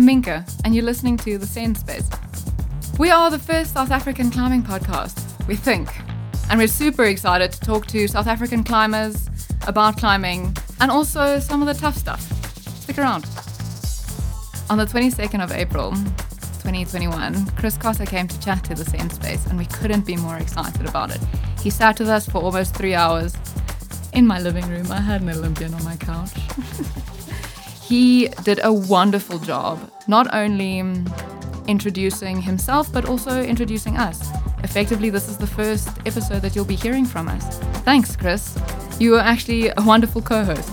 I'm Mienke, and you're listening to The Send Space. We are the first South African climbing podcast, we think. And we're super excited to talk to South African climbers about climbing and also some of the tough stuff. Stick around. On the 22nd of April, 2021, Chris Cosser came to chat to the Send Space, and we couldn't be more excited about it. He sat with us for almost three hours in my living room. I had an Olympian on my couch. he did a wonderful job, not only introducing himself, but also introducing us. Effectively, this is the first episode that you'll be hearing from us. Thanks, Chris. You were actually a wonderful co host.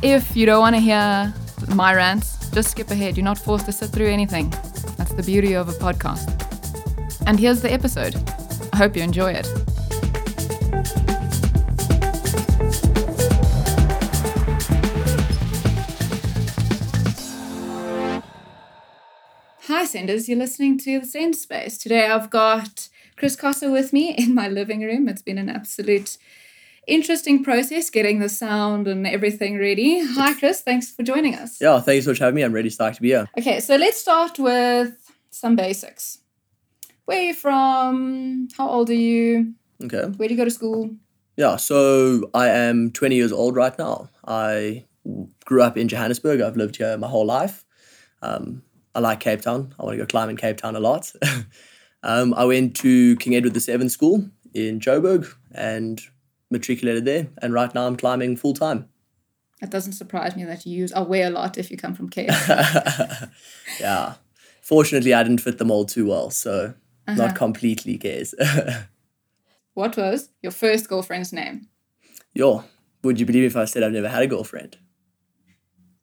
If you don't want to hear my rants, just skip ahead. You're not forced to sit through anything. That's the beauty of a podcast. And here's the episode. I hope you enjoy it. Hi, Senders. You're listening to The Send Space. Today I've got Chris Cosser with me in my living room. It's been an absolute interesting process getting the sound and everything ready. Hi, Chris. Thanks for joining us. Yeah, thanks so much for having me. I'm really stoked to be here. Okay, so let's start with some basics. Where are you from? How old are you? Okay. Where do you go to school? Yeah, so I am 20 years old right now. I grew up in Johannesburg. I've lived here my whole life. Um, I like Cape Town. I want to go climb in Cape Town a lot. um, I went to King Edward VII School in Joburg and matriculated there. And right now I'm climbing full time. It doesn't surprise me that you use away a lot if you come from Cape. yeah. Fortunately, I didn't fit the mold too well, so uh-huh. not completely KES. what was your first girlfriend's name? Yo, would you believe if I said I've never had a girlfriend?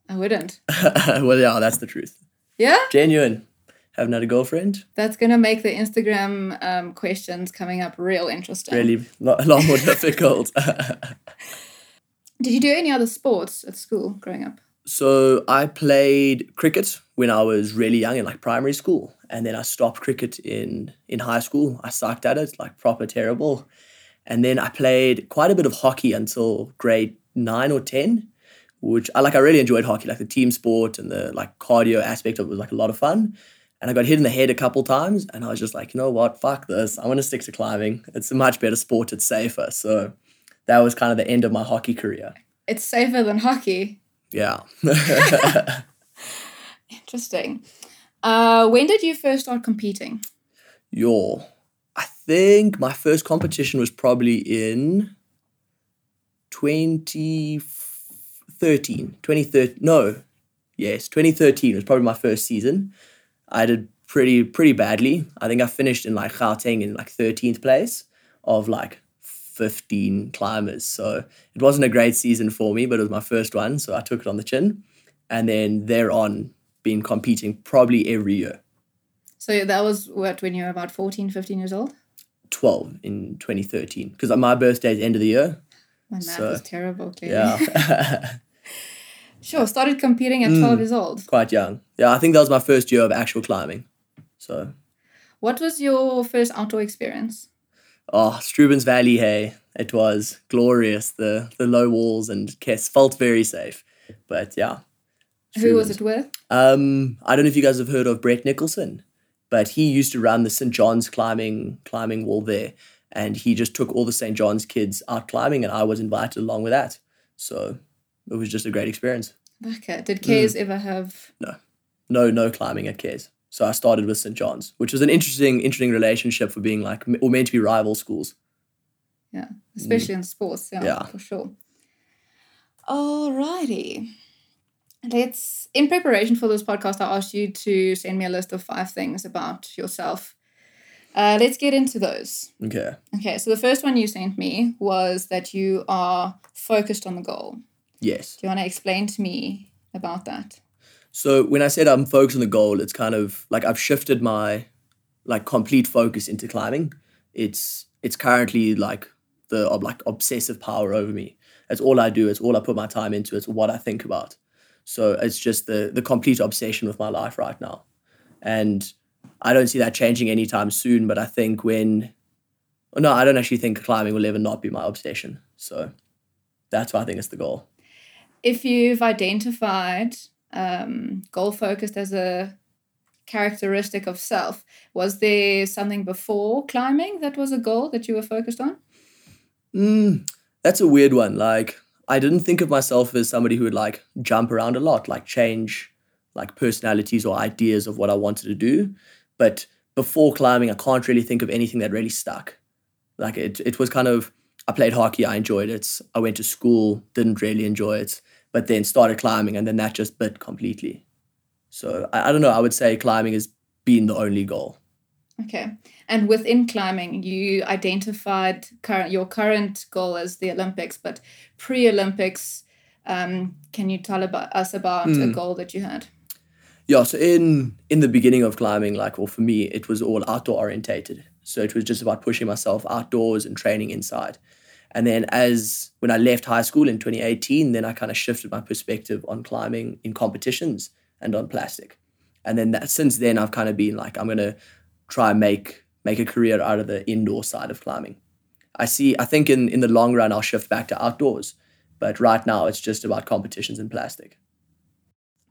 I wouldn't. well, yeah, that's the truth. Yeah? Genuine. Haven't a girlfriend. That's going to make the Instagram um, questions coming up real interesting. Really, a lot more difficult. Did you do any other sports at school growing up? So I played cricket when I was really young in like primary school, and then I stopped cricket in in high school. I sucked at it, like proper terrible. And then I played quite a bit of hockey until grade nine or ten, which I like. I really enjoyed hockey, like the team sport and the like cardio aspect of it was like a lot of fun. And I got hit in the head a couple times, and I was just like, you know what, fuck this. I'm gonna stick to climbing. It's a much better sport. It's safer. So that was kind of the end of my hockey career. It's safer than hockey. Yeah. Interesting. Uh, when did you first start competing? Yo, I think my first competition was probably in 20 2013, 2013, no, yes, 2013 was probably my first season. I did pretty pretty badly. I think I finished in like Gauteng in like 13th place of like 15 climbers. So it wasn't a great season for me, but it was my first one, so I took it on the chin. And then thereon been competing probably every year. So that was what when you were about 14, 15 years old? 12 in 2013 because my birthday is end of the year. My math so, is terrible, clearly. Yeah. Sure, started competing at 12 mm, years old. Quite young. Yeah, I think that was my first year of actual climbing. So. What was your first outdoor experience? Oh, Strubens Valley, hey. It was glorious. The the low walls and Kess felt very safe. But yeah. Who was it with? Um, I don't know if you guys have heard of Brett Nicholson, but he used to run the St. John's climbing climbing wall there. And he just took all the St. John's kids out climbing and I was invited along with that. So it was just a great experience. Okay. Did KES mm. ever have? No, no, no climbing at KES. So I started with St John's, which was an interesting, interesting relationship for being like or meant to be rival schools. Yeah, especially mm. in sports. Yeah, yeah, for sure. Alrighty. Let's, in preparation for this podcast, I asked you to send me a list of five things about yourself. Uh, let's get into those. Okay. Okay, so the first one you sent me was that you are focused on the goal. Yes. Do you want to explain to me about that? So when I said I'm focused on the goal, it's kind of like I've shifted my like complete focus into climbing. It's it's currently like the like obsessive power over me. It's all I do. It's all I put my time into. It's what I think about. So it's just the the complete obsession with my life right now, and I don't see that changing anytime soon. But I think when, no, I don't actually think climbing will ever not be my obsession. So that's why I think it's the goal if you've identified um, goal focused as a characteristic of self. Was there something before climbing that was a goal that you were focused on? Mm, that's a weird one. Like, I didn't think of myself as somebody who would like jump around a lot, like change like personalities or ideas of what I wanted to do. But before climbing, I can't really think of anything that really stuck. Like it, it was kind of I played hockey, I enjoyed it. I went to school, didn't really enjoy it, but then started climbing, and then that just bit completely. So I, I don't know. I would say climbing has been the only goal. Okay, and within climbing, you identified current your current goal as the Olympics, but pre-Olympics, um, can you tell about us about mm. a hmm. goal that you had? Yeah, so in in the beginning of climbing, like, well, for me, it was all outdoor orientated. So it was just about pushing myself outdoors and training inside. And then as when I left high school in 2018, then I kind of shifted my perspective on climbing in competitions and on plastic. And then that, since then, I've kind of been like, I'm gonna try and make make a career out of the indoor side of climbing. I see. I think in in the long run, I'll shift back to outdoors. But right now, it's just about competitions in plastic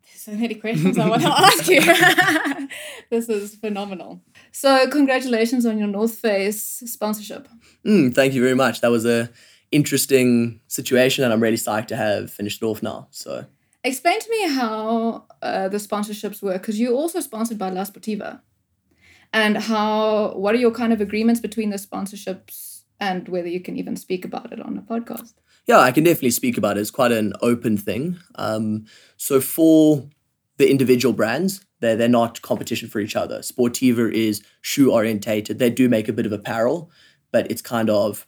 There's so many questions I want to ask you. this is phenomenal. So, congratulations on your North Face sponsorship. Mm, thank you very much. That was a interesting situation, and I'm really psyched to have finished it off now. So, explain to me how uh, the sponsorships work because you're also sponsored by La Sportiva, and how what are your kind of agreements between the sponsorships and whether you can even speak about it on a podcast. Yeah, I can definitely speak about it. It's quite an open thing. Um, so for the individual brands, they're, they're not competition for each other. Sportiva is shoe orientated. They do make a bit of apparel, but it's kind of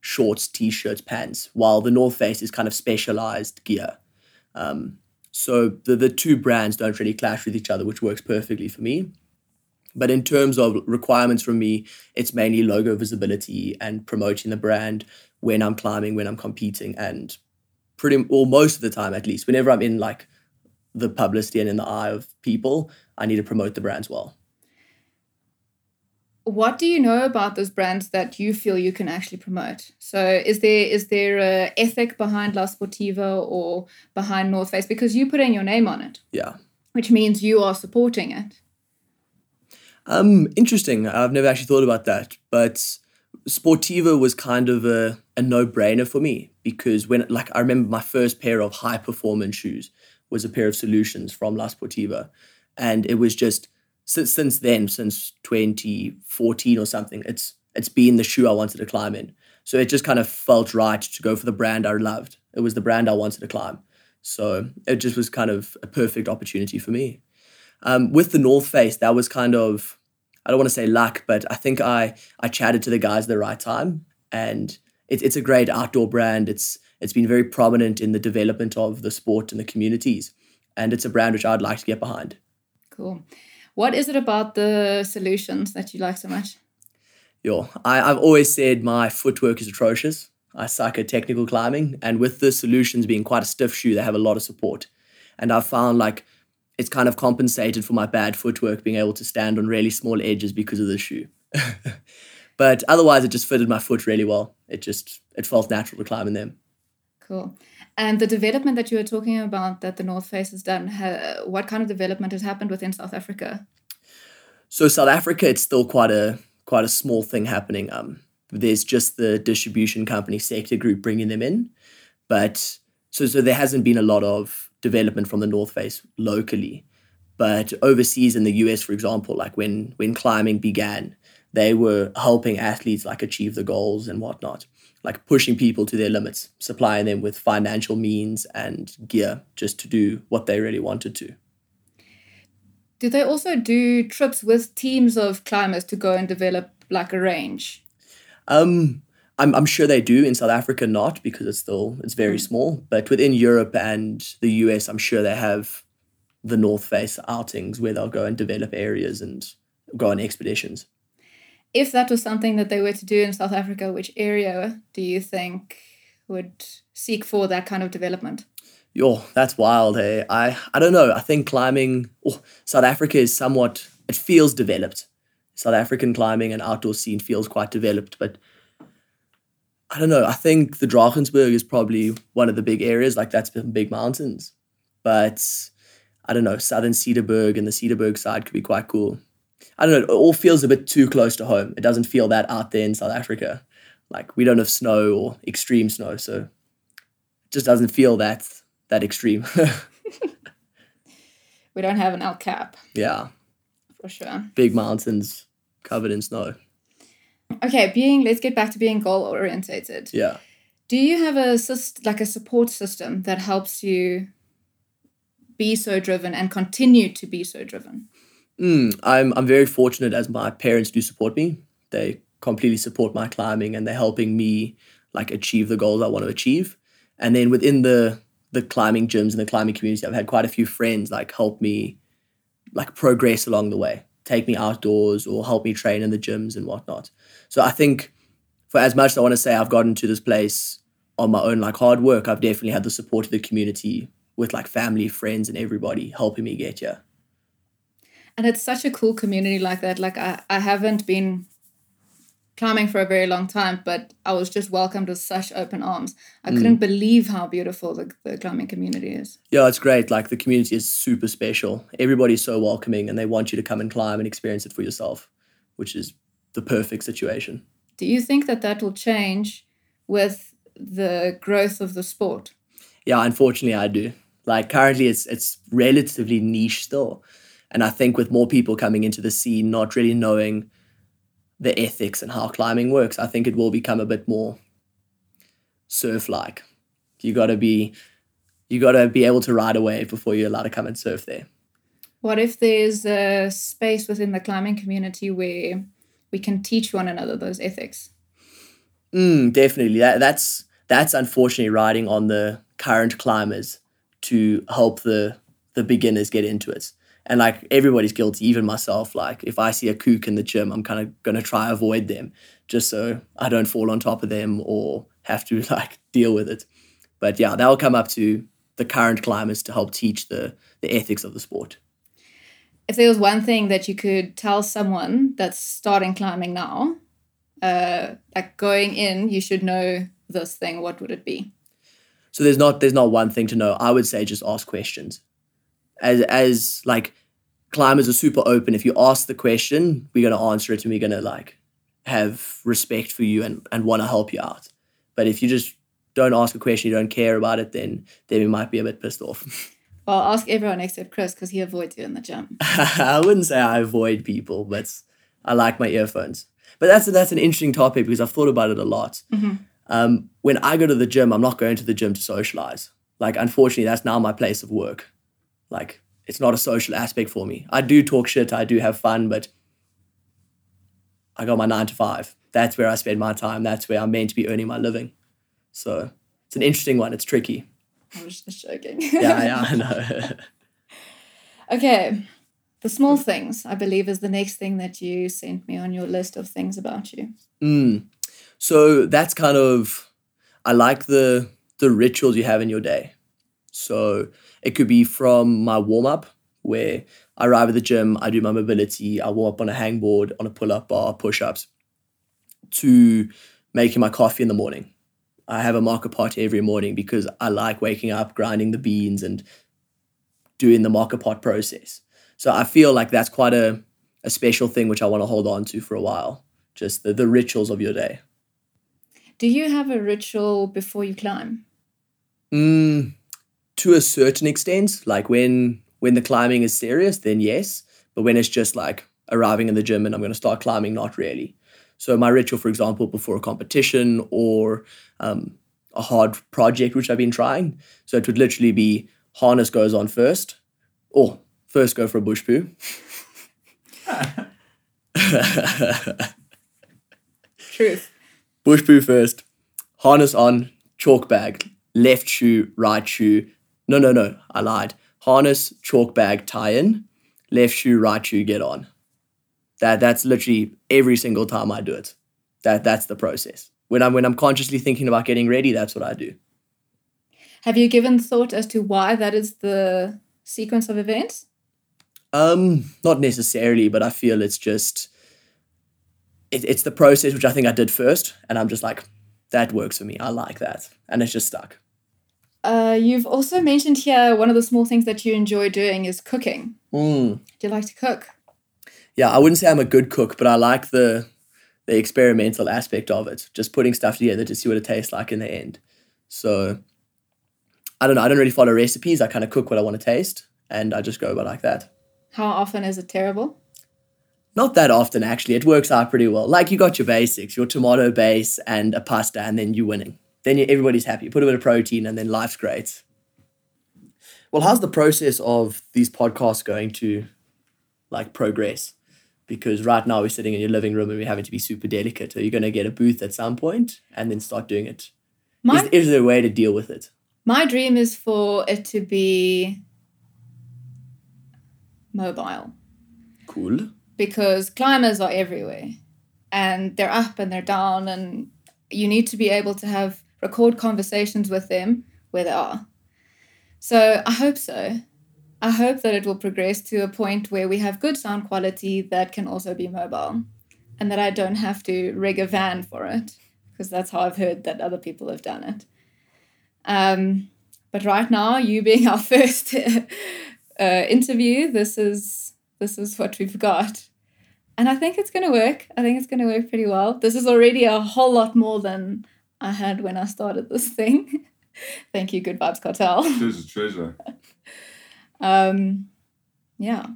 shorts, t-shirts, pants, while the North Face is kind of specialized gear. Um, so the, the two brands don't really clash with each other, which works perfectly for me. But in terms of requirements from me, it's mainly logo visibility and promoting the brand when I'm climbing, when I'm competing, and pretty or most of the time at least, whenever I'm in like the publicity and in the eye of people, I need to promote the brands well. What do you know about those brands that you feel you can actually promote? So is there is there a ethic behind La Sportiva or behind North Face because you put in your name on it? Yeah. Which means you are supporting it. Um, interesting. I've never actually thought about that, but Sportiva was kind of a, a no brainer for me because when, like, I remember my first pair of high performance shoes was a pair of solutions from La Sportiva. And it was just, since, since then, since 2014 or something, it's it's been the shoe I wanted to climb in. So it just kind of felt right to go for the brand I loved. It was the brand I wanted to climb. So it just was kind of a perfect opportunity for me. Um, with the North Face, that was kind of I don't want to say luck, but I think I I chatted to the guys at the right time, and it, it's a great outdoor brand. It's it's been very prominent in the development of the sport and the communities, and it's a brand which I'd like to get behind. Cool. What is it about the solutions that you like so much? Yeah, I, I've always said my footwork is atrocious. I suck at technical climbing, and with the solutions being quite a stiff shoe, they have a lot of support. And I've found like it's kind of compensated for my bad footwork being able to stand on really small edges because of the shoe. but otherwise, it just fitted my foot really well. It just it felt natural to climb in them. Cool. And the development that you were talking about that the North Face has done, ha- what kind of development has happened within South Africa? So South Africa, it's still quite a quite a small thing happening. Um, there's just the distribution company sector group bringing them in, but so so there hasn't been a lot of development from the North Face locally. But overseas in the US, for example, like when when climbing began, they were helping athletes like achieve the goals and whatnot, like pushing people to their limits, supplying them with financial means and gear just to do what they really wanted to. Do they also do trips with teams of climbers to go and develop like a range? Um, I'm, I'm sure they do in South Africa not because it's still it's very mm. small but within Europe and the US I'm sure they have the North Face outings where they'll go and develop areas and go on expeditions if that was something that they were to do in South Africa which area do you think would seek for that kind of development Yo, that's wild. Hey, I I don't know. I think climbing, oh, South Africa is somewhat. It feels developed. South African climbing and outdoor scene feels quite developed, but I don't know. I think the Drakensberg is probably one of the big areas. Like that's big mountains. but I don't know, Southern Cederberg and the Cederberg side could be quite cool. I don't know, it all feels a bit too close to home. It doesn't feel that out there in South Africa. Like we don't have snow or extreme snow, so it just doesn't feel that that extreme. we don't have an El Cap. Yeah. For sure. Big mountains covered in snow. Okay, being let's get back to being goal orientated. Yeah. Do you have a like a support system that helps you be so driven and continue to be so driven? Mm, I'm I'm very fortunate as my parents do support me. They completely support my climbing and they're helping me like achieve the goals I want to achieve. And then within the the climbing gyms and the climbing community, I've had quite a few friends like help me like progress along the way, take me outdoors or help me train in the gyms and whatnot. So I think for as much as I want to say I've gotten to this place on my own like hard work, I've definitely had the support of the community with like family, friends, and everybody helping me get here. And it's such a cool community like that. Like I, I haven't been climbing for a very long time, but I was just welcomed with such open arms. I mm. couldn't believe how beautiful the, the climbing community is. Yeah, it's great. Like the community is super special. Everybody's so welcoming and they want you to come and climb and experience it for yourself, which is the perfect situation. Do you think that that will change with the growth of the sport? Yeah, unfortunately, I do. Like currently, it's it's relatively niche still, and I think with more people coming into the scene, not really knowing the ethics and how climbing works, I think it will become a bit more surf like. You got to be you got to be able to ride a wave before you're allowed to come and surf there. What if there's a space within the climbing community where we can teach one another those ethics? Mm, definitely. That, that's that's unfortunately riding on the current climbers to help the the beginners get into it. And like everybody's guilty, even myself. Like if I see a kook in the gym, I'm kind of gonna try avoid them just so I don't fall on top of them or have to like deal with it. But yeah, that'll come up to the current climbers to help teach the the ethics of the sport. If there was one thing that you could tell someone that's starting climbing now, uh, like going in, you should know this thing. What would it be? So there's not there's not one thing to know. I would say just ask questions. As as like climbers are super open. If you ask the question, we're gonna answer it and we're gonna like have respect for you and, and want to help you out. But if you just don't ask a question, you don't care about it, then then we might be a bit pissed off. Well, ask everyone except Chris because he avoids you in the gym. I wouldn't say I avoid people, but I like my earphones. But that's that's an interesting topic because I've thought about it a lot. Mm-hmm. Um, when I go to the gym, I'm not going to the gym to socialize. Like, unfortunately, that's now my place of work. Like, it's not a social aspect for me. I do talk shit, I do have fun, but I got my nine to five. That's where I spend my time. That's where I'm meant to be earning my living. So it's an interesting one. It's tricky. I was just joking. yeah, yeah, I know. okay. The small things, I believe, is the next thing that you sent me on your list of things about you. Mm. So that's kind of I like the the rituals you have in your day. So it could be from my warm up where I arrive at the gym, I do my mobility, I warm up on a hangboard, on a pull up bar, push ups, to making my coffee in the morning. I have a moka pot every morning because I like waking up, grinding the beans, and doing the moka pot process. So I feel like that's quite a, a special thing which I want to hold on to for a while. Just the, the rituals of your day. Do you have a ritual before you climb? Mm, to a certain extent. Like when when the climbing is serious, then yes. But when it's just like arriving in the gym and I'm going to start climbing, not really. So my ritual, for example, before a competition or um, a hard project which I've been trying. So it would literally be harness goes on first, or first go for a bush poo. Truth. Bush poo first, harness on, chalk bag, left shoe, right shoe. No, no, no, I lied. Harness, chalk bag, tie in, left shoe, right shoe, get on. That that's literally every single time I do it. That that's the process. When I'm when I'm consciously thinking about getting ready, that's what I do. Have you given thought as to why that is the sequence of events? Um, not necessarily, but I feel it's just it, it's the process which I think I did first, and I'm just like, that works for me. I like that, and it's just stuck. Uh, you've also mentioned here one of the small things that you enjoy doing is cooking. Mm. Do you like to cook? Yeah, I wouldn't say I'm a good cook, but I like the the experimental aspect of it. Just putting stuff together to see what it tastes like in the end. So I don't know. I don't really follow recipes. I kind of cook what I want to taste, and I just go about like that. How often is it terrible? Not that often, actually. It works out pretty well. Like you got your basics, your tomato base and a pasta, and then you're winning. Then everybody's happy. Put a bit of protein, and then life's great. Well, how's the process of these podcasts going to like progress? Because right now we're sitting in your living room and we're having to be super delicate. Are you going to get a booth at some point and then start doing it? My, Is, is there a way to deal with it? my dream is for it to be mobile Cool. because climbers are everywhere and they're up and they're down and you need to be able to have record conversations with them where they are. So I hope so. I hope that it will progress to a point where we have good sound quality that can also be mobile and that I don't have to rig a van for it because that's how I've heard that other people have done it. Um, but right now, you being our first uh, interview, this is this is what we've got. And I think it's going to work. I think it's going to work pretty well. This is already a whole lot more than I had when I started this thing. Thank you, Good Vibes Cartel. Treasure, treasure. Um, yeah,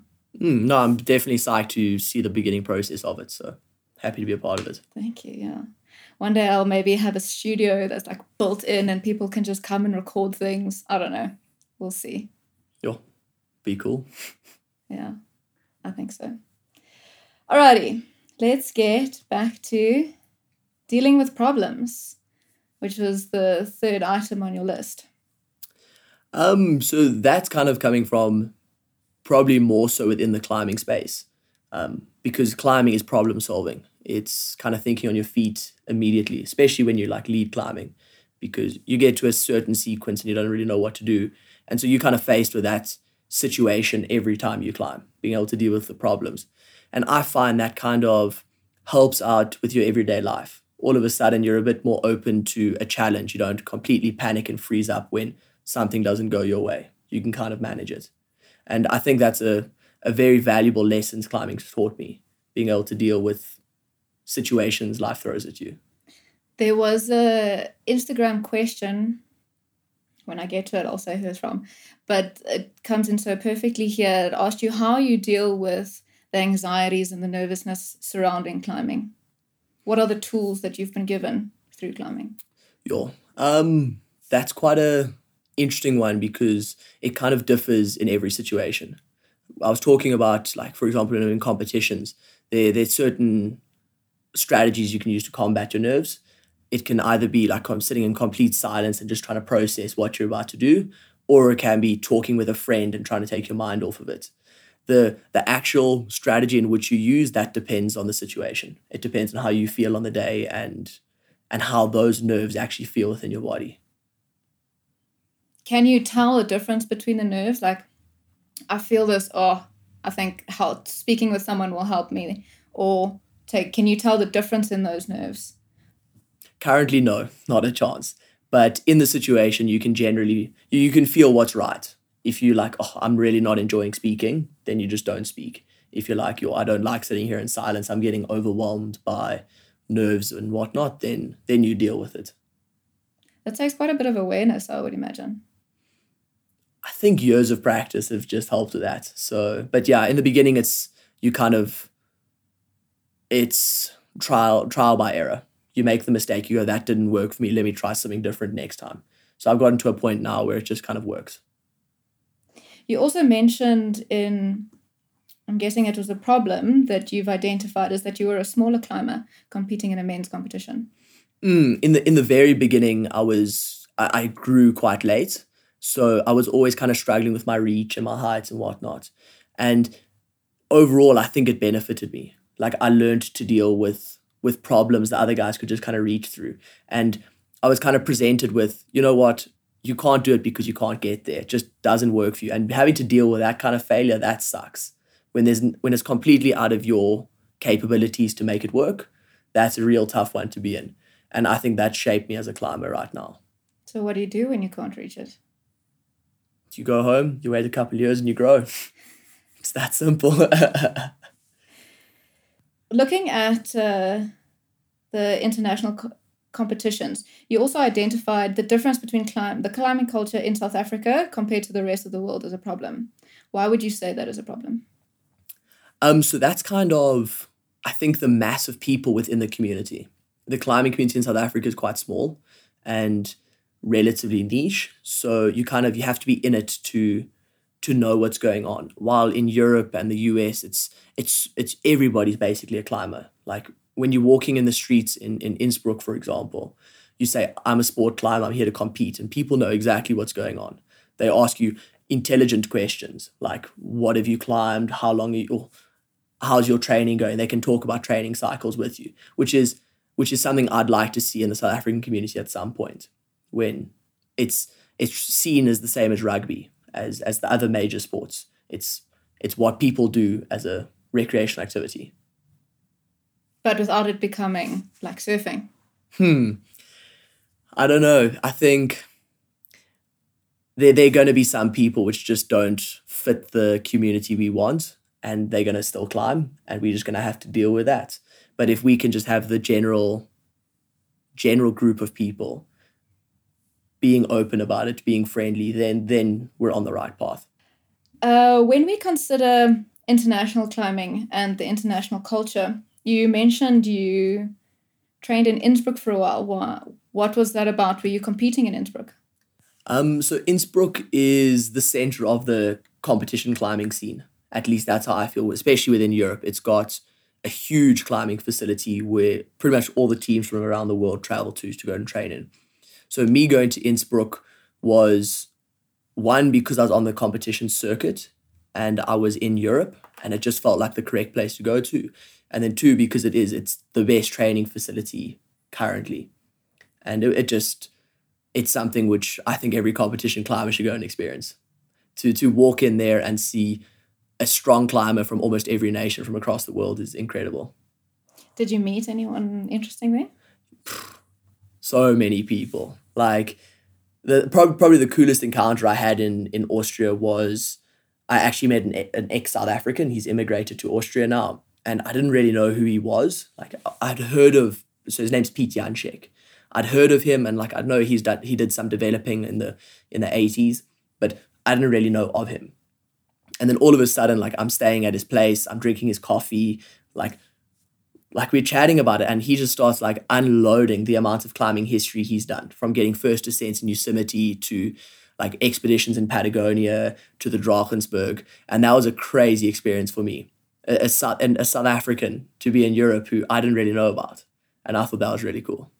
Mm, no, I'm definitely psyched to see the beginning process of it. So happy to be a part of it. thank you. Yeah. One day I'll maybe have a studio that's like built in and people can just come and record things. I don't know. We'll see. Yo, be cool. Yeah, I think so. Alrighty, let's get back to dealing with problems, which was the third item on your list. Um, so that's kind of coming from probably more so within the climbing space, um, because climbing is problem solving. It's kind of thinking on your feet immediately, especially when you're like lead climbing, because you get to a certain sequence and you don't really know what to do, and so you're kind of faced with that situation every time you climb, being able to deal with the problems, and I find that kind of helps out with your everyday life. All of a sudden, you're a bit more open to a challenge. You don't completely panic and freeze up when something doesn't go your way. You can kind of manage it. And I think that's a, a very valuable lesson climbing's taught me, being able to deal with situations life throws at you. There was a Instagram question. When I get to it, I'll say who it's from. But it comes in so perfectly here. It asked you how you deal with the anxieties and the nervousness surrounding climbing. What are the tools that you've been given through climbing? Yeah, um, that's quite a interesting one because it kind of differs in every situation. I was talking about, like, for example, in, competitions, there there's certain strategies you can use to combat your nerves. It can either be like I'm sitting in complete silence and just trying to process what you're about to do, or it can be talking with a friend and trying to take your mind off of it. The the actual strategy in which you use that depends on the situation. It depends on how you feel on the day and and how those nerves actually feel within your body. Can you tell the difference between the nerves? Like, I feel this, oh, I think help, speaking with someone will help me. Or take, can you tell the difference in those nerves? Currently, no, not a chance. But in the situation, you can generally you, you can feel what's right. If you like, oh, I'm really not enjoying speaking, then you just don't speak. If you're like, yo, I don't like sitting here in silence, I'm getting overwhelmed by nerves and whatnot, then then you deal with it. That takes quite a bit of awareness, I would imagine. I think years of practice have just helped with that. So, but yeah, in the beginning, it's you kind of it's trial trial by error. You make the mistake, you go, that didn't work for me. Let me try something different next time. So I've gotten to a point now where it just kind of works. You also mentioned in, I'm guessing it was a problem that you've identified is that you were a smaller climber competing in a men's competition. Mm, in the in the very beginning, I was I, I grew quite late, so I was always kind of struggling with my reach and my height and whatnot. And overall, I think it benefited me. Like I learned to deal with with problems that other guys could just kind of reach through. And I was kind of presented with, you know what, you can't do it because you can't get there. It just doesn't work for you. And having to deal with that kind of failure, that sucks. When there's when it's completely out of your capabilities to make it work, that's a real tough one to be in. And I think that shaped me as a climber right now. So what do you do when you can't reach it? You go home, you wait a couple of years, and you grow. it's that simple. Looking at uh, the international co- competitions, you also identified the difference between climb the climbing culture in South Africa compared to the rest of the world as a problem. Why would you say that is a problem? Um, so that's kind of, I think, the mass of people within the community. The climbing community in South Africa is quite small and relatively niche. So you kind of you have to be in it to to know what's going on. While in Europe and the US, it's it's it's everybody's basically a climber. Like when you're walking in the streets in, in Innsbruck, for example, you say, I'm a sport climber, I'm here to compete, and people know exactly what's going on. They ask you intelligent questions like what have you climbed, how long are you how's your training going? They can talk about training cycles with you, which is which is something I'd like to see in the South African community at some point when it's it's seen as the same as rugby as as the other major sports. It's it's what people do as a recreational activity. But without it becoming like surfing. Hmm. I don't know. I think there there are going to be some people which just don't fit the community we want and they're going to still climb and we're just going to have to deal with that but if we can just have the general general group of people being open about it being friendly then then we're on the right path uh, when we consider international climbing and the international culture you mentioned you trained in innsbruck for a while what, was that about were you competing in innsbruck um, so innsbruck is the center of the competition climbing scene at least that's how I feel, especially within Europe. It's got a huge climbing facility where pretty much all the teams from around the world travel to to go and train in. So me going to Innsbruck was one because I was on the competition circuit and I was in Europe and it just felt like the correct place to go to. And then two because it is it's the best training facility currently. And it, it just it's something which I think every competition climber should go and experience. To to walk in there and see a strong climber from almost every nation from across the world is incredible. Did you meet anyone interesting there? So many people. Like the probably, probably the coolest encounter I had in in Austria was I actually met an, an ex South African. He's immigrated to Austria now, and I didn't really know who he was. Like I'd heard of so his name's Pete Janchek. I'd heard of him, and like I know he's done he did some developing in the in the eighties, but I didn't really know of him and then all of a sudden like i'm staying at his place i'm drinking his coffee like like we're chatting about it and he just starts like unloading the amount of climbing history he's done from getting first ascents in yosemite to like expeditions in patagonia to the drakensberg and that was a crazy experience for me a, a, South, a south african to be in europe who i didn't really know about and i thought that was really cool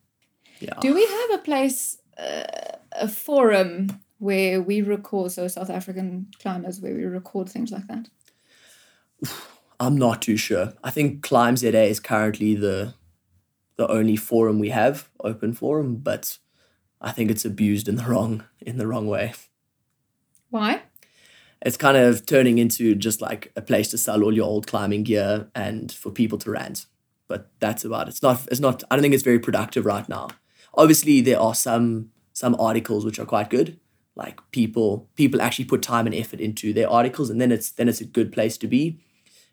yeah do we have a place uh, a forum where we record, so South African climbers, where we record things like that? I'm not too sure. I think Climb ZA is currently the the only forum we have, open forum, but I think it's abused in the wrong in the wrong way. Why? It's kind of turning into just like a place to sell all your old climbing gear and for people to rant. But that's about it. It's not it's not I don't think it's very productive right now. Obviously there are some some articles which are quite good, like people people actually put time and effort into their articles and then it's then it's a good place to be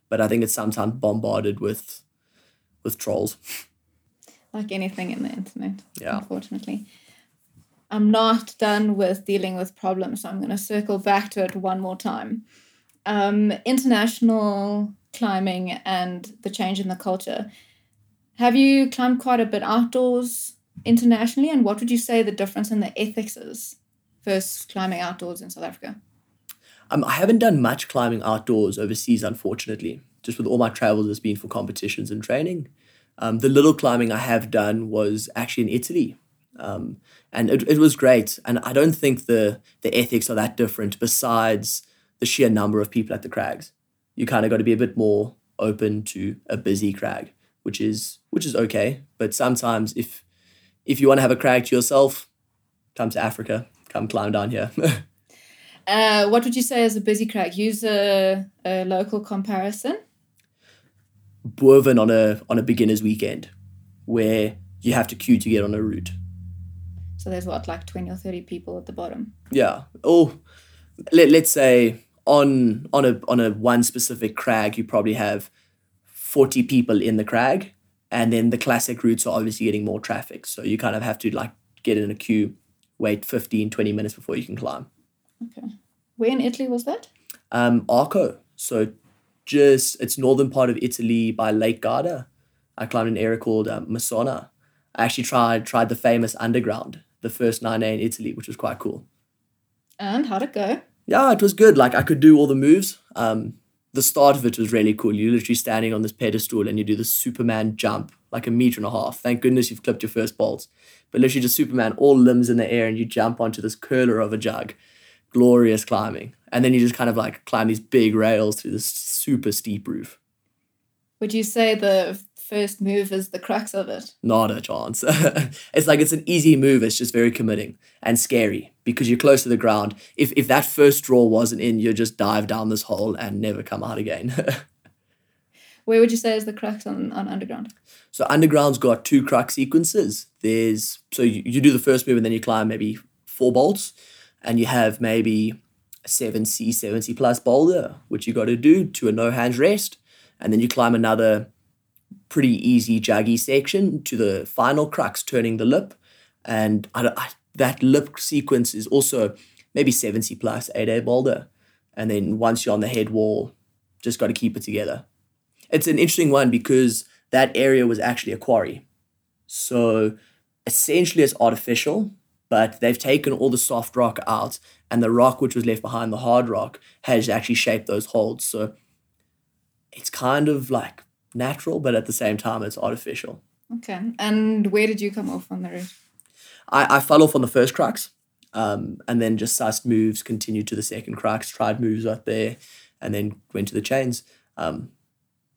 but i think it's sometimes bombarded with with trolls like anything in the internet yeah unfortunately i'm not done with dealing with problems so i'm going to circle back to it one more time um, international climbing and the change in the culture have you climbed quite a bit outdoors internationally and what would you say the difference in the ethics is versus climbing outdoors in South Africa? Um, I haven't done much climbing outdoors overseas, unfortunately. Just with all my travels, it's been for competitions and training. Um, the little climbing I have done was actually in Italy. Um, and it, it was great. And I don't think the, the ethics are that different besides the sheer number of people at the crags. You kind of got to be a bit more open to a busy crag, which is which is okay. But sometimes if if you want to have a crag to yourself, come to Africa come climb down here. uh, what would you say is a busy crag? Use a, a local comparison. Boven on a on a beginner's weekend, where you have to queue to get on a route. So there's what, like 20 or 30 people at the bottom? Yeah. Or let, let's say on on a on a one specific crag you probably have 40 people in the crag and then the classic routes are obviously getting more traffic so you kind of have to like get in a queue wait 15 20 minutes before you can climb Okay. Where in Italy was that? um arco so just it's northern part of italy by lake garda i climbed an area called um, massone i actually tried tried the famous underground the first 9a in italy which was quite cool And how'd it go? yeah, it was good. Like I could do all the moves. Um, the start of it was really cool. You're literally standing on this pedestal and you do the Superman jump, like a meter and a half. Thank goodness you've clipped your first bolts. But literally just Superman, all limbs in the air, and you jump onto this curler of a jug. Glorious climbing. And then you just kind of like climb these big rails through this super steep roof. Would you say the first move is the crux of it? Not a chance. it's like it's an easy move. It's just very committing and scary because you're close to the ground. If if that first draw wasn't in, you just dive down this hole and never come out again. Where would you say is the crux on, on underground? so underground's got two crux sequences. There's so you, you do the first move and then you climb maybe four bolts, and you have maybe a seven C, seven C plus boulder, which you got to do to a no hands rest, and then you climb another pretty easy juggy section to the final crux, turning the lip, and I, I, that lip sequence is also maybe 70 plus eight A boulder, and then once you're on the head wall, just got to keep it together. It's an interesting one because that area was actually a quarry. So essentially it's artificial, but they've taken all the soft rock out and the rock which was left behind, the hard rock, has actually shaped those holes. So it's kind of like natural, but at the same time it's artificial. Okay. And where did you come off on the route? I, I fell off on the first crux um, and then just sussed moves, continued to the second crux, tried moves right there, and then went to the chains. Um,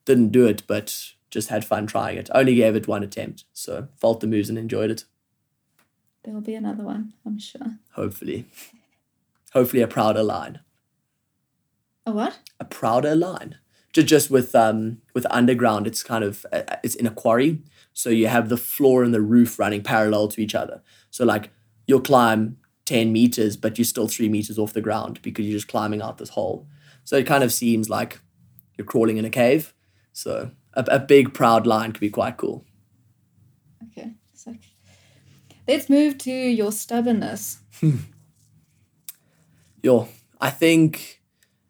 didn't do it, but just had fun trying it. Only gave it one attempt, so felt the moves and enjoyed it. There'll be another one, I'm sure. Hopefully, hopefully a prouder line, A what? a prouder line. Just just with um with underground, it's kind of uh, it's in a quarry, so you have the floor and the roof running parallel to each other. So like you'll climb ten meters, but you're still three meters off the ground because you're just climbing out this hole. So it kind of seems like you're crawling in a cave. So a, a big proud line could be quite cool. Okay. So let's move to your stubbornness. Yo, I think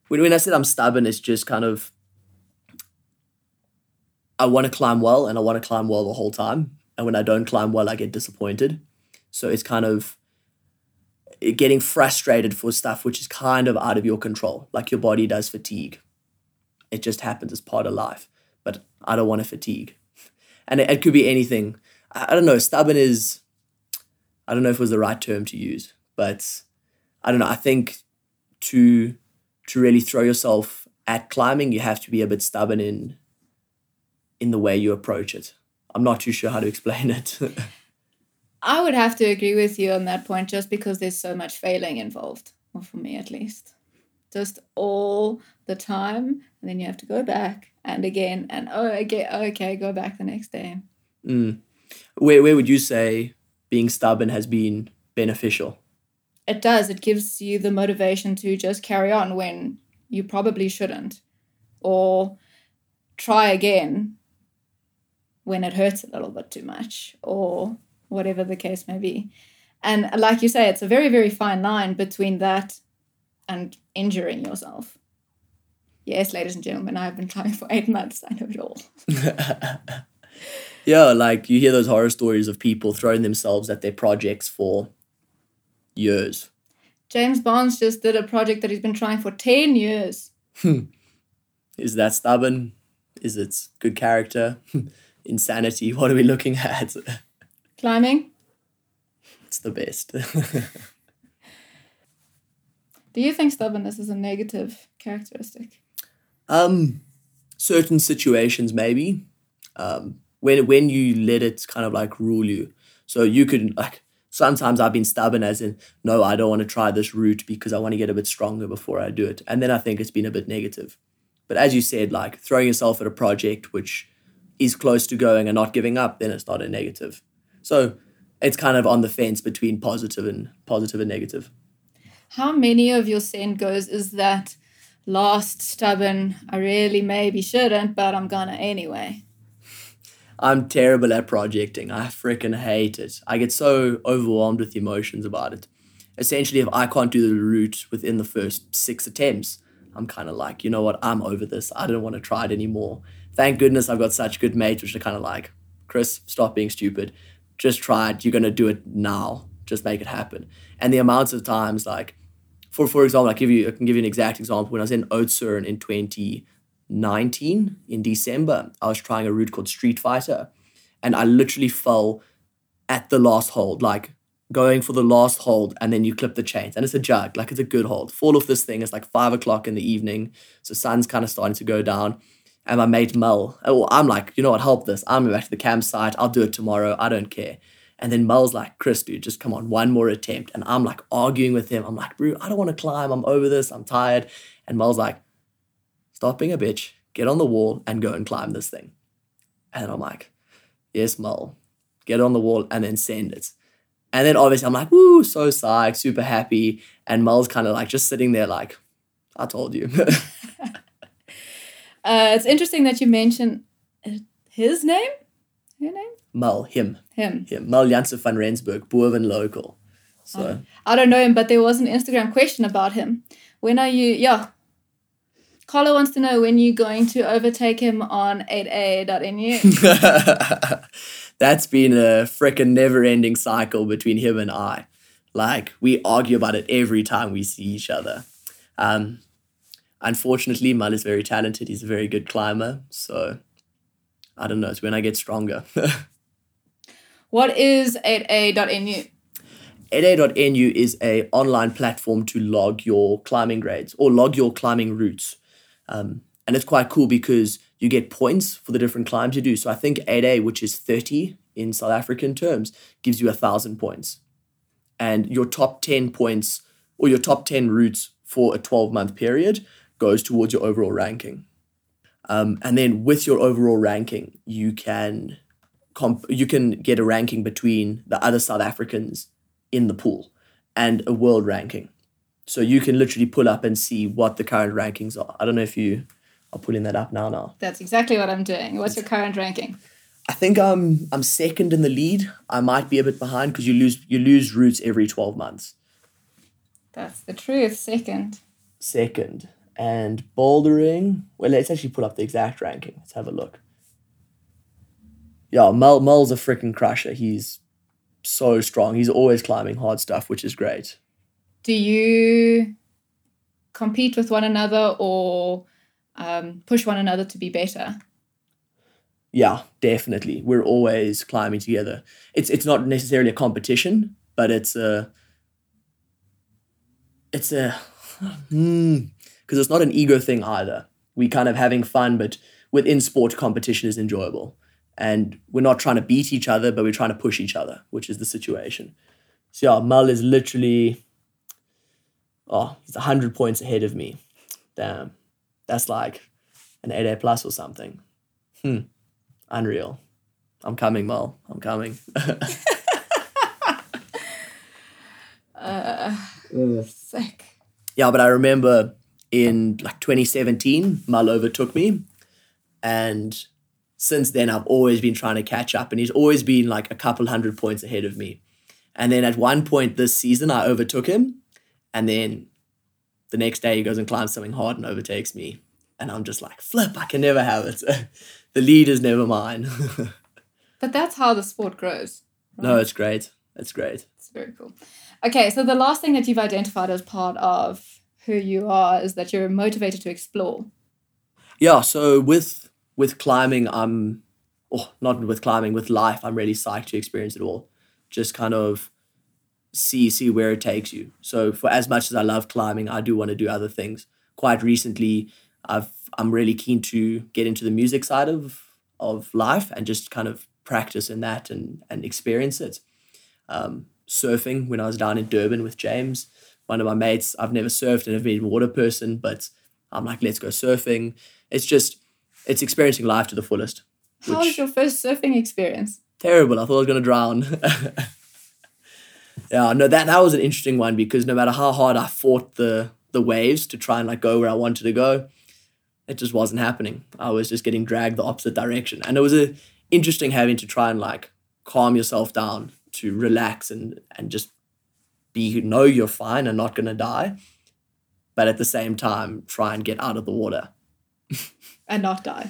when, when I said I'm stubborn, it's just kind of I want to climb well and I want to climb well the whole time. And when I don't climb well, I get disappointed. So it's kind of getting frustrated for stuff which is kind of out of your control, like your body does fatigue. It just happens as part of life. But I don't want to fatigue. And it, it could be anything. I, I don't know. Stubborn is, I don't know if it was the right term to use, but I don't know. I think to to really throw yourself at climbing, you have to be a bit stubborn in in the way you approach it. I'm not too sure how to explain it. I would have to agree with you on that point just because there's so much failing involved, or for me at least. Just all the time, and then you have to go back and again, and oh, again, okay, go back the next day. Mm. Where where would you say being stubborn has been beneficial? It does. It gives you the motivation to just carry on when you probably shouldn't, or try again when it hurts a little bit too much, or whatever the case may be. And like you say, it's a very, very fine line between that and injuring yourself. Yes, ladies and gentlemen, I've been climbing for eight months. I know it all. yeah, like you hear those horror stories of people throwing themselves at their projects for years. James Barnes just did a project that he's been trying for 10 years. Hmm. Is that stubborn? Is it good character? Insanity? What are we looking at? Climbing. It's the best. Do you think stubbornness is a negative characteristic? um, certain situations maybe. Um, when when you let it kind of like rule you, so you could like sometimes I've been stubborn as in no, I don't want to try this route because I want to get a bit stronger before I do it, and then I think it's been a bit negative. But as you said, like throwing yourself at a project which is close to going and not giving up, then it's not a negative. So it's kind of on the fence between positive and positive and negative. How many of your send goes is that last stubborn, I really maybe shouldn't, but I'm gonna anyway? I'm terrible at projecting. I freaking hate it. I get so overwhelmed with emotions about it. Essentially, if I can't do the route within the first six attempts, I'm kind of like, you know what, I'm over this. I don't want to try it anymore. Thank goodness I've got such good mates, which are kind of like, Chris, stop being stupid. Just try it. You're going to do it now. Just make it happen. And the amounts of times, like, for for example, I give you I can give you an exact example. When I was in Oudtshoorn in 2019 in December, I was trying a route called Street Fighter, and I literally fell at the last hold, like going for the last hold, and then you clip the chains, and it's a jug, like it's a good hold. Fall off this thing. It's like five o'clock in the evening, so sun's kind of starting to go down. And my mate Mel, oh, I'm like, you know what, help this. I'm back to the campsite. I'll do it tomorrow. I don't care. And then Mel's like, Chris, dude, just come on, one more attempt. And I'm like arguing with him. I'm like, bro, I don't want to climb. I'm over this. I'm tired. And Mel's like, stop being a bitch, get on the wall and go and climb this thing. And I'm like, yes, Mel, get on the wall and then send it. And then obviously I'm like, woo, so psyched, super happy. And Mel's kind of like just sitting there like, I told you. Uh, it's interesting that you mentioned uh, his name. Her name? Mel, him. Him. Him. Mel Janse van Rensburg, Boven local. So I don't know him, but there was an Instagram question about him. When are you? Yeah. Carlo wants to know when you're going to overtake him on 8a.nu. that's been a freaking never ending cycle between him and I. Like, we argue about it every time we see each other. Um, unfortunately, Mal is very talented. He's a very good climber. So, I don't know. It's when I get stronger. what is 8a.nu? 8a.nu is a online platform to log your climbing grades or log your climbing routes. Um, and it's quite cool because you get points for the different climbs you do. So I think 8A, which is 30 in South African terms, gives you a thousand points. And your top 10 points or your top 10 routes for a 12 month period goes towards your overall ranking. Um, and then with your overall ranking, you can comp- you can get a ranking between the other South Africans in the pool and a world ranking. So you can literally pull up and see what the current rankings are. I don't know if you are pulling that up now. Now That's exactly what I'm doing. What's your current ranking? I think I'm I'm second in the lead. I might be a bit behind because you lose you lose routes every twelve months. That's the truth. Second. Second and bouldering. Well, let's actually pull up the exact ranking. Let's have a look. Yeah, Mel Mel's a freaking crusher. He's so strong. He's always climbing hard stuff, which is great. Do you compete with one another or um, push one another to be better? Yeah, definitely. We're always climbing together. It's it's not necessarily a competition, but it's a it's a hmm, because it's not an ego thing either. We kind of having fun, but within sport, competition is enjoyable. And we're not trying to beat each other, but we're trying to push each other, which is the situation. So yeah, Mal is literally, oh, he's 100 points ahead of me. Damn. That's like an 8A plus or something. Hmm. Unreal. I'm coming, Mal. I'm coming. uh, sick. Yeah, but I remember in like 2017, Mal overtook me. And since then, I've always been trying to catch up, and he's always been like a couple hundred points ahead of me. And then at one point this season, I overtook him. And then the next day, he goes and climbs something hard and overtakes me. And I'm just like, flip, I can never have it. the lead is never mine. but that's how the sport grows. Right? No, it's great. It's great. It's very cool. Okay, so the last thing that you've identified as part of who you are is that you're motivated to explore. Yeah, so with with climbing, I'm oh, not with climbing, with life, I'm really psyched to experience it all. Just kind of see see where it takes you. So for as much as I love climbing, I do want to do other things. Quite recently, I've I'm really keen to get into the music side of of life and just kind of practice in that and and experience it. Um, surfing when I was down in Durban with James, one of my mates. I've never surfed and I've been a water person, but I'm like, let's go surfing. It's just it's experiencing life to the fullest. How was your first surfing experience? Terrible. I thought I was gonna drown. Yeah, no, that that was an interesting one because no matter how hard I fought the the waves to try and like go where I wanted to go, it just wasn't happening. I was just getting dragged the opposite direction, and it was a interesting having to try and like calm yourself down to relax and and just be know you're fine and not gonna die, but at the same time try and get out of the water and not die.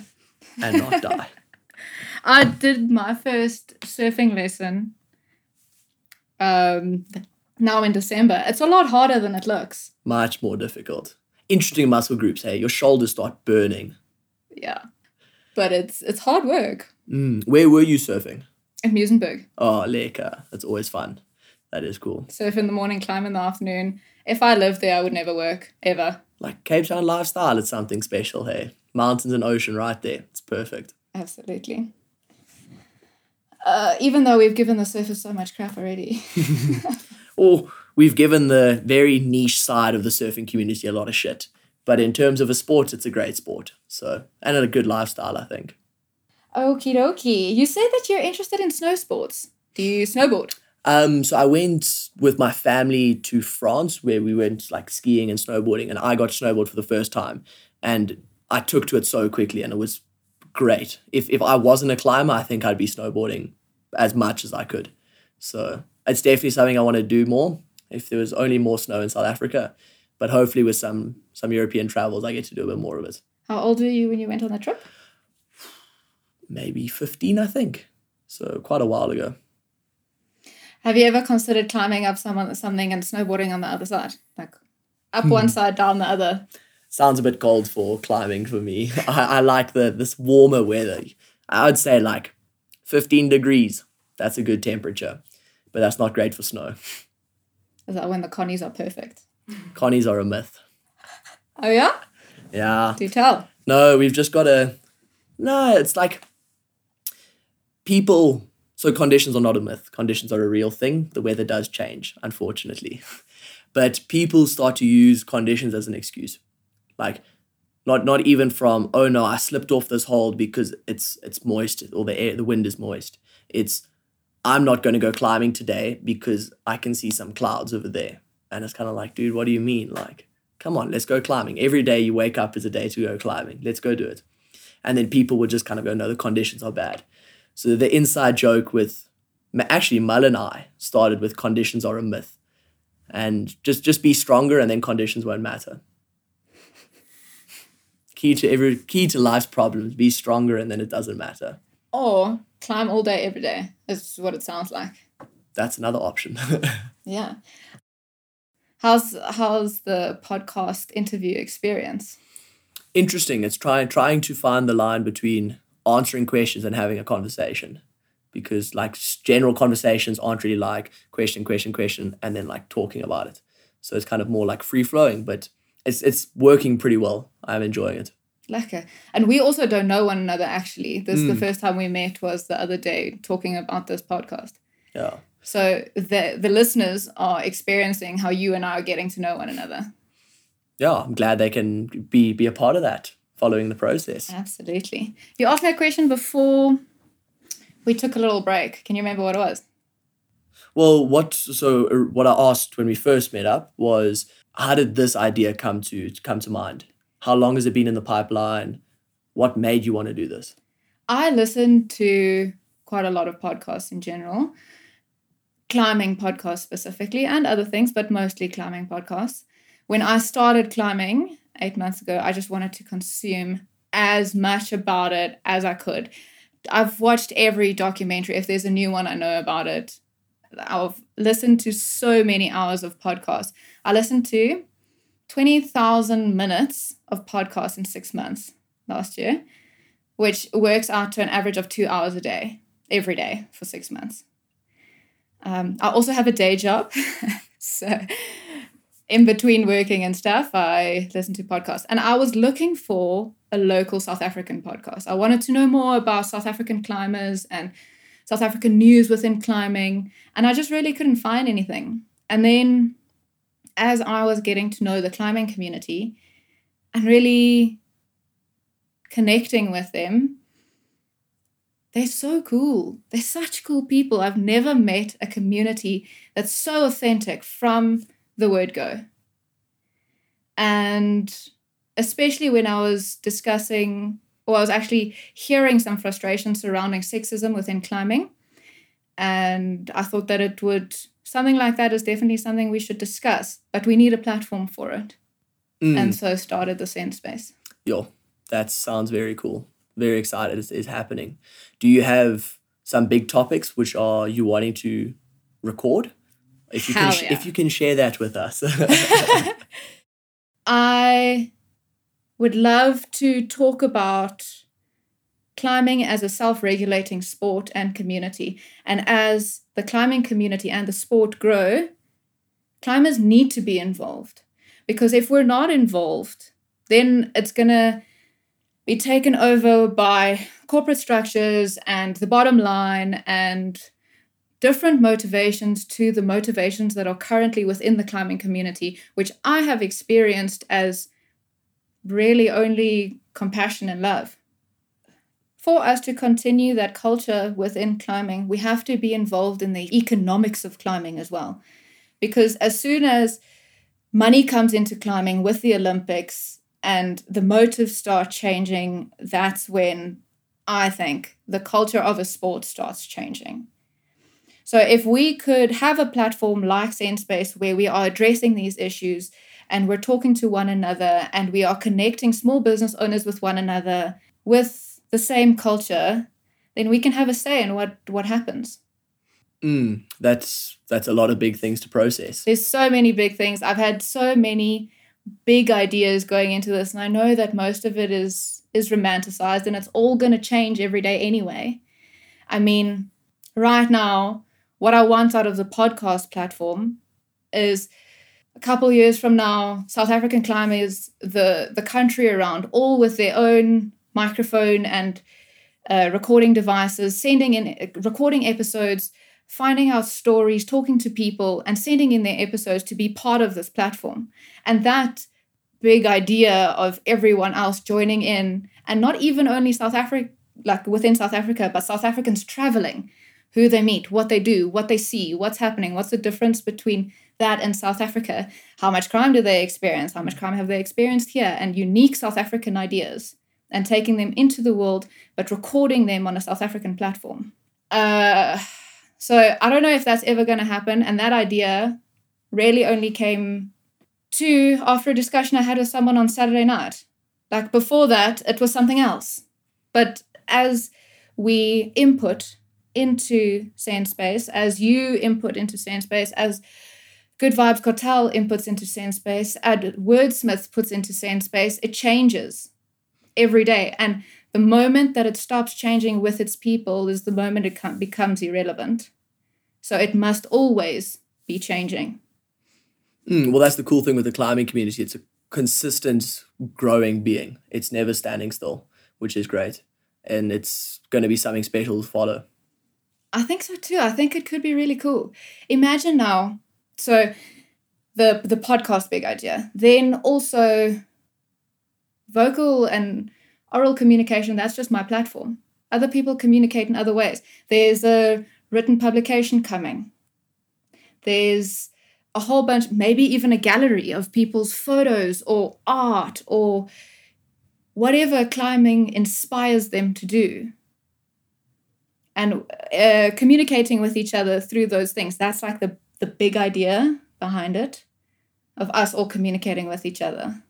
and not die. I did my first surfing lesson um, now in December. It's a lot harder than it looks. Much more difficult. Interesting muscle groups. Hey, your shoulders start burning. Yeah, but it's it's hard work. Mm. Where were you surfing? In Muizenberg. Oh, Leka. That's always fun. That is cool. Surf in the morning, climb in the afternoon. If I lived there, I would never work ever. Like Cape Town lifestyle, it's something special. Hey, mountains and ocean right there. It's perfect. Absolutely. Uh, even though we've given the surface so much crap already. or we've given the very niche side of the surfing community a lot of shit. But in terms of a sport, it's a great sport. So, and a good lifestyle, I think. Okie dokie. You said that you're interested in snow sports. Do you snowboard? Um, so I went with my family to France where we went like skiing and snowboarding, and I got snowboard for the first time. And I took to it so quickly, and it was great. If if I wasn't a climber, I think I'd be snowboarding as much as I could. So it's definitely something I want to do more. If there was only more snow in South Africa, but hopefully with some some European travels, I get to do a bit more of it. How old were you when you went on that trip? Maybe fifteen, I think. So quite a while ago. Have you ever considered climbing up someone something and snowboarding on the other side, like up one Hmm. side, down the other? sounds a bit cold for climbing for me. I, I like the this warmer weather. I would say like 15 degrees. That's a good temperature, but that's not great for snow. Is that when the connies are perfect? Connies are a myth. Oh yeah, Yeah. do tell. No, we've just got to. No, it's like people. So conditions are not a myth. Conditions are a real thing. The weather does change, unfortunately. But people start to use conditions as an excuse. Like, not not even from oh no, I slipped off this hold because it's it's moist or the air the wind is moist. It's I'm not going to go climbing today because I can see some clouds over there. And it's kind of like, dude, what do you mean? Like, come on, let's go climbing. Every day you wake up is a day to go climbing. Let's go do it. And then people would just kind of go, no, the conditions are bad. So the inside joke with actually Mull and I started with conditions are a myth. And just just be stronger and then conditions won't matter. Key to every key to life's problems, be stronger and then it doesn't matter. Or climb all day, every day. Is what it sounds like. That's another option. Yeah. How's how's the podcast interview experience? interesting. It's trying trying to find the line between answering questions and having a conversation, because like general conversations aren't really like question, question, question, and then like talking about it. So it's kind of more like free flowing, but it's it's working pretty well. I'm enjoying it. Lekker. And we also don't know one another actually. This is the hmm. first time we met was the other day talking about this podcast. Yeah, So the the listeners are experiencing how you and I are getting to know one another. yeah. I'm glad they can be be a part of that, following the process. Absolutely. You asked me a question before we took a little break. Can you remember what it was? Well, what so uh, what I asked when we first met up was how did this idea come to come to mind? How long has it been in the pipeline? What made you want to do this? I listen to quite a lot of podcasts in general, climbing podcasts specifically, and other things, but mostly climbing podcasts. When I started climbing eight months ago, I just wanted to consume as much about it as I could. I've watched every documentary. If there's a new one, I know about it. I've listened to so many hours of podcasts. I listened to 20,000 minutes of podcasts in six months last year which works out to an average of two hours a day, every day for six months. Um, I also have a day job. so, in between working and stuff, I listen to podcasts. And I was looking for a local South African podcast. I wanted to know more about South African climbers and South African news within climbing. And I just really couldn't find anything. And then, as I was getting to know the climbing community and really connecting with them, they're so cool. They're such cool people. I've never met a community that's so authentic from the word go. And especially when I was discussing, or I was actually hearing some frustration surrounding sexism within climbing. And I thought that it would, something like that is definitely something we should discuss, but we need a platform for it. Mm. And so started the Send Space. Yo, that sounds very cool. Very excited it's, it's happening. Do you have some big topics which are you wanting to record? If you Hell can, sh- yeah. if you can share that with us. I would love to talk about climbing as a self regulating sport and community. And as the climbing community and the sport grow, climbers need to be involved. Because if we're not involved, then it's going to be taken over by corporate structures and the bottom line and different motivations to the motivations that are currently within the climbing community, which I have experienced as really only compassion and love. For us to continue that culture within climbing, we have to be involved in the economics of climbing as well. Because as soon as money comes into climbing with the Olympics and the motives start changing, that's when I think the culture of a sport starts changing. So if we could have a platform like Space where we are addressing these issues and we're talking to one another and we are connecting small business owners with one another with the same culture, then we can have a say in what, what happens. mm, that's that's a lot of big things to process. There's so many big things. I've had so many big ideas going into this, and I know that most of it is is romanticized and it's all gonna change every day anyway. I mean, right now, what I want out of the podcast platform is a couple years from now, South African climbers, the the country around, all with their own microphone and uh, recording devices, sending in recording episodes, finding out stories, talking to people, and sending in their episodes to be part of this platform. And that big idea of everyone else joining in, and not even only South Africa, like within South Africa, but South Africans traveling, who they meet, what they do, what they see, what's happening, what's the difference between that and South Africa, how much crime do they experience, how much crime have they experienced here, and unique South African ideas, and taking them into the world, but recording them on a South African platform. Uh, so I don't know if that's ever going to happen. And that idea really only came to after a discussion I had with someone on Saturday night. Like before that, it was something else. But as we input into Space, as you input into Space, as Good Vibes Cartel inputs into Space, as Wordsmith puts into Space, it changes every day. And the moment that it stops changing with its people is the moment it com- becomes irrelevant. So it must always be changing. Mm, well, that's the cool thing with the climbing community. It's a consistent, growing being. It's never standing still, which is great, and it's going to be something special to follow. I think so too. I think it could be really cool. Imagine now, so the the podcast big idea, then also vocal and oral communication. That's just my platform. Other people communicate in other ways. There's a written publication coming. There's a whole bunch, maybe even a gallery of people's photos or art or whatever climbing inspires them to do. And uh, communicating with each other through those things. That's like the, the big idea behind it of us all communicating with each other.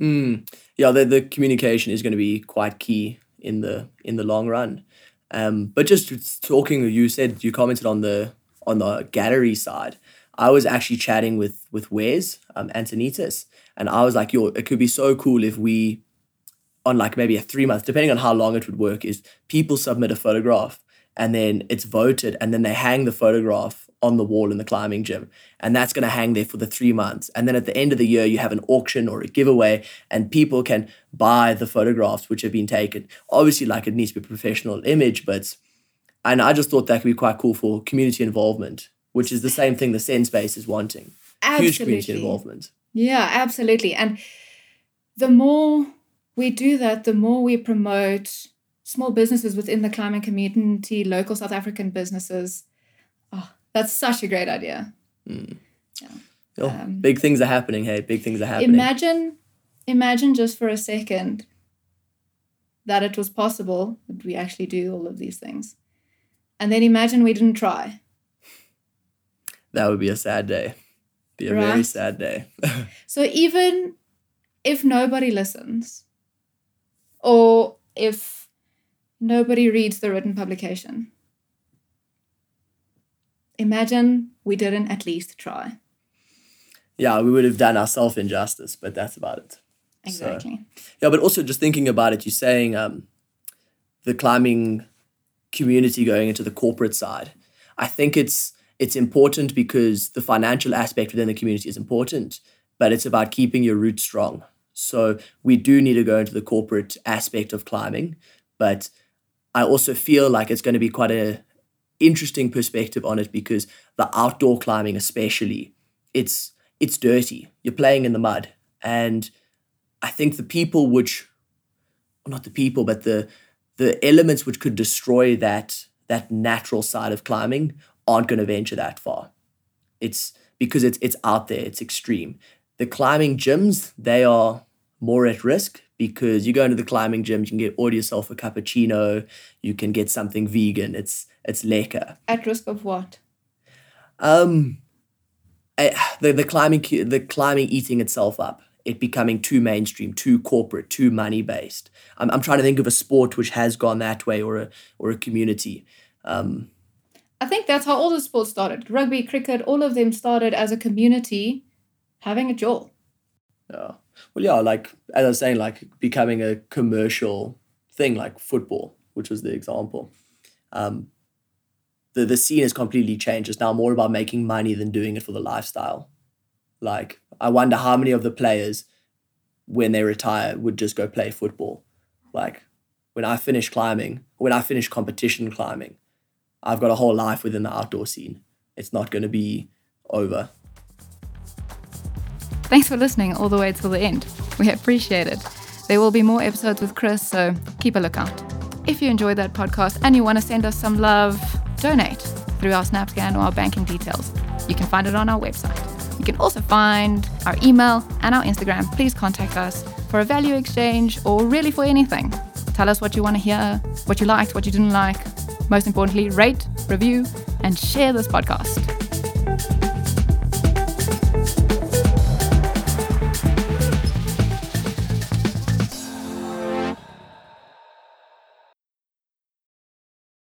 Mm. Yeah, the, the communication is going to be quite key in the in the long run. Um, but just talking, you said you commented on the on the gallery side. I was actually chatting with with Wes um, Antonitas, and I was like, "Yo, it could be so cool if we, on like maybe a three month, depending on how long it would work, is people submit a photograph and then it's voted, and then they hang the photograph on the wall in the climbing gym, and that's going to hang there for the three months. And then at the end of the year, you have an auction or a giveaway, and people can buy the photographs which have been taken. Obviously, like it needs to be a professional image, but and I just thought that could be quite cool for community involvement, which is the same thing the Send Space is wanting. Huge community Absolutely. involvement. Yeah, absolutely. And the more we do that, the more we promote small businesses within the climbing community, local South African businesses. Oh, that's such a great idea. Oh, Um, big things are happening. Hey, big things are happening. Imagine, imagine just for a second that it was possible that we actually do all of these things. And then imagine we didn't try. that would be a sad day. Be a very sad day. So even if nobody listens, or if nobody reads the written publication, imagine we didn't at least try. yeah, we would have done ourselves injustice, but that's about it. So- Exactly. Yeah, but also just thinking about it, you're saying um, the climbing community going into the corporate side. I think it's it's important because the financial aspect within the community is important, but it's about keeping your roots strong. So we do need to go into the corporate aspect of climbing, but I also feel like it's going to be quite a interesting perspective on it because the outdoor climbing especially it's it's dirty. You're playing in the mud. And i think the people which not the people but the the elements which could destroy that that natural side of climbing aren't going to venture that far. It's because it's it's out there. It's extreme. The climbing gyms they are more at risk because you go into the climbing gyms you can get order yourself a cappuccino you can get something vegan it's it's lekker At risk of what? um, eh, the the climbing the climbing eating itself up, it becoming too mainstream, too corporate, too money based. I'm I'm trying to think of a sport which has gone that way or a or a community. Um, I think that's how all the sports started. Rugby, cricket, all of them started as a community having a jaw. yeah. Well, yeah, like as I was saying, like becoming a commercial thing, like football, which was the example. Um, the the scene has completely changed. It's now more about making money than doing it for the lifestyle. Like, I wonder how many of the players, when they retire, would just go play football. Like, when I finish climbing, when I finish competition climbing, I've got a whole life within the outdoor scene. It's not going to be over. Thanks for listening all the way till the end. We appreciate it. There will be more episodes with Chris, so keep a lookout. If you enjoyed that podcast and you want to send us some love, donate through our Snapscan or our banking details. You can find it on our website. You can also find our email and our Instagram. Please contact us for a value exchange or really for anything. Tell us what you want to hear, what you liked, what you didn't like. Most importantly, rate, review, and share this podcast.